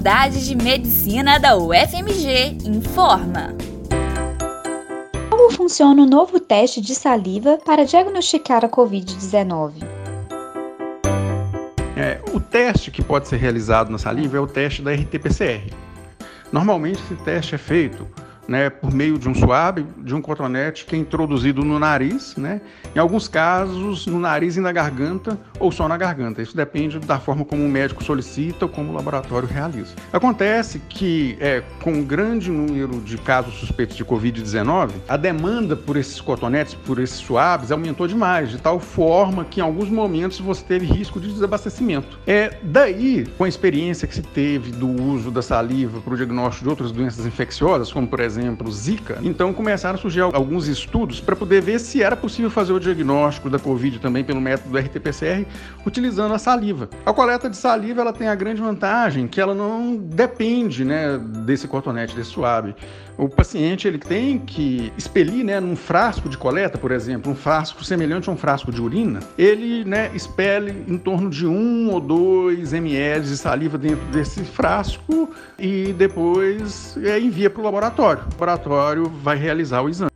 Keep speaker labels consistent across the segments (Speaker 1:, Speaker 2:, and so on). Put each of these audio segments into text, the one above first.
Speaker 1: Faculdade de Medicina da UFMG informa.
Speaker 2: Como funciona o novo teste de saliva para diagnosticar a Covid-19?
Speaker 3: É, o teste que pode ser realizado na saliva é o teste da RT-PCR. Normalmente esse teste é feito né, por meio de um suave, de um cotonete que é introduzido no nariz, né, em alguns casos no nariz e na garganta ou só na garganta. Isso depende da forma como o médico solicita ou como o laboratório realiza. Acontece que, é, com um grande número de casos suspeitos de Covid-19, a demanda por esses cotonetes, por esses suaves, aumentou demais, de tal forma que em alguns momentos você teve risco de desabastecimento. É daí, com a experiência que se teve do uso da saliva para o diagnóstico de outras doenças infecciosas, como por exemplo exemplo, Zika, então começaram a surgir alguns estudos para poder ver se era possível fazer o diagnóstico da Covid também pelo método RT-PCR utilizando a saliva. A coleta de saliva ela tem a grande vantagem que ela não depende né, desse cotonete, desse suave. O paciente ele tem que expelir né, num frasco de coleta, por exemplo, um frasco semelhante a um frasco de urina, ele né, expele em torno de um ou dois ml de saliva dentro desse frasco e depois é, envia para o laboratório. Laboratório vai realizar o exame.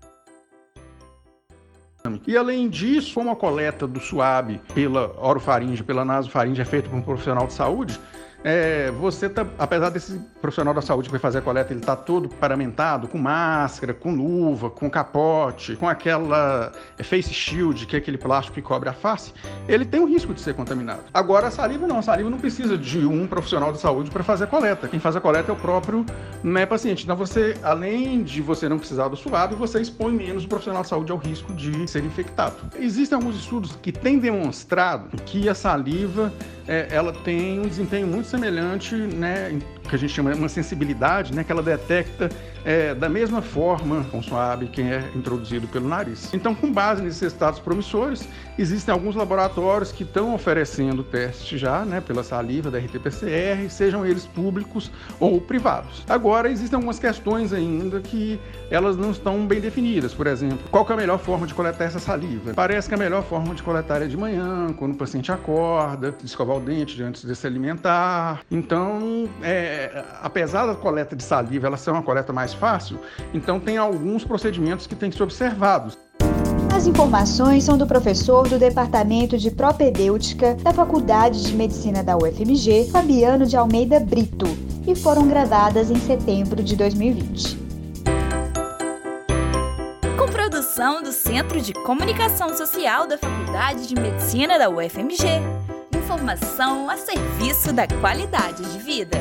Speaker 3: E além disso, como a coleta do suave pela orofaringe, pela nasofaringe é feita por um profissional de saúde, é, você tá, apesar desse profissional da saúde que vai fazer a coleta, ele tá todo paramentado, com máscara, com luva, com capote, com aquela é, face shield, que é aquele plástico que cobre a face, ele tem o risco de ser contaminado. Agora a saliva não, a saliva não precisa de um profissional de saúde para fazer a coleta. Quem faz a coleta é o próprio né, paciente. Então você, além de você não precisar do suado, você expõe menos o profissional de saúde ao risco de ser infectado. Existem alguns estudos que têm demonstrado que a saliva é, ela tem um desempenho muito semelhante, né, que a gente chama uma sensibilidade, né, que ela detecta é, da mesma forma com suave quem é introduzido pelo nariz. Então, com base nesses resultados promissores, existem alguns laboratórios que estão oferecendo teste já, né, pela saliva da RT-PCR, sejam eles públicos ou privados. Agora, existem algumas questões ainda que elas não estão bem definidas. Por exemplo, qual é a melhor forma de coletar essa saliva? Parece que a melhor forma de coletar é de manhã, quando o paciente acorda, escovar o dente antes de se alimentar. Então, é, apesar da coleta de saliva ela ser uma coleta mais fácil, então tem alguns procedimentos que têm que ser observados.
Speaker 2: As informações são do professor do Departamento de Propedêutica da Faculdade de Medicina da UFMG, Fabiano de Almeida Brito, e foram gravadas em setembro de 2020.
Speaker 1: Com produção do Centro de Comunicação Social da Faculdade de Medicina da UFMG. Informação a serviço da qualidade de vida.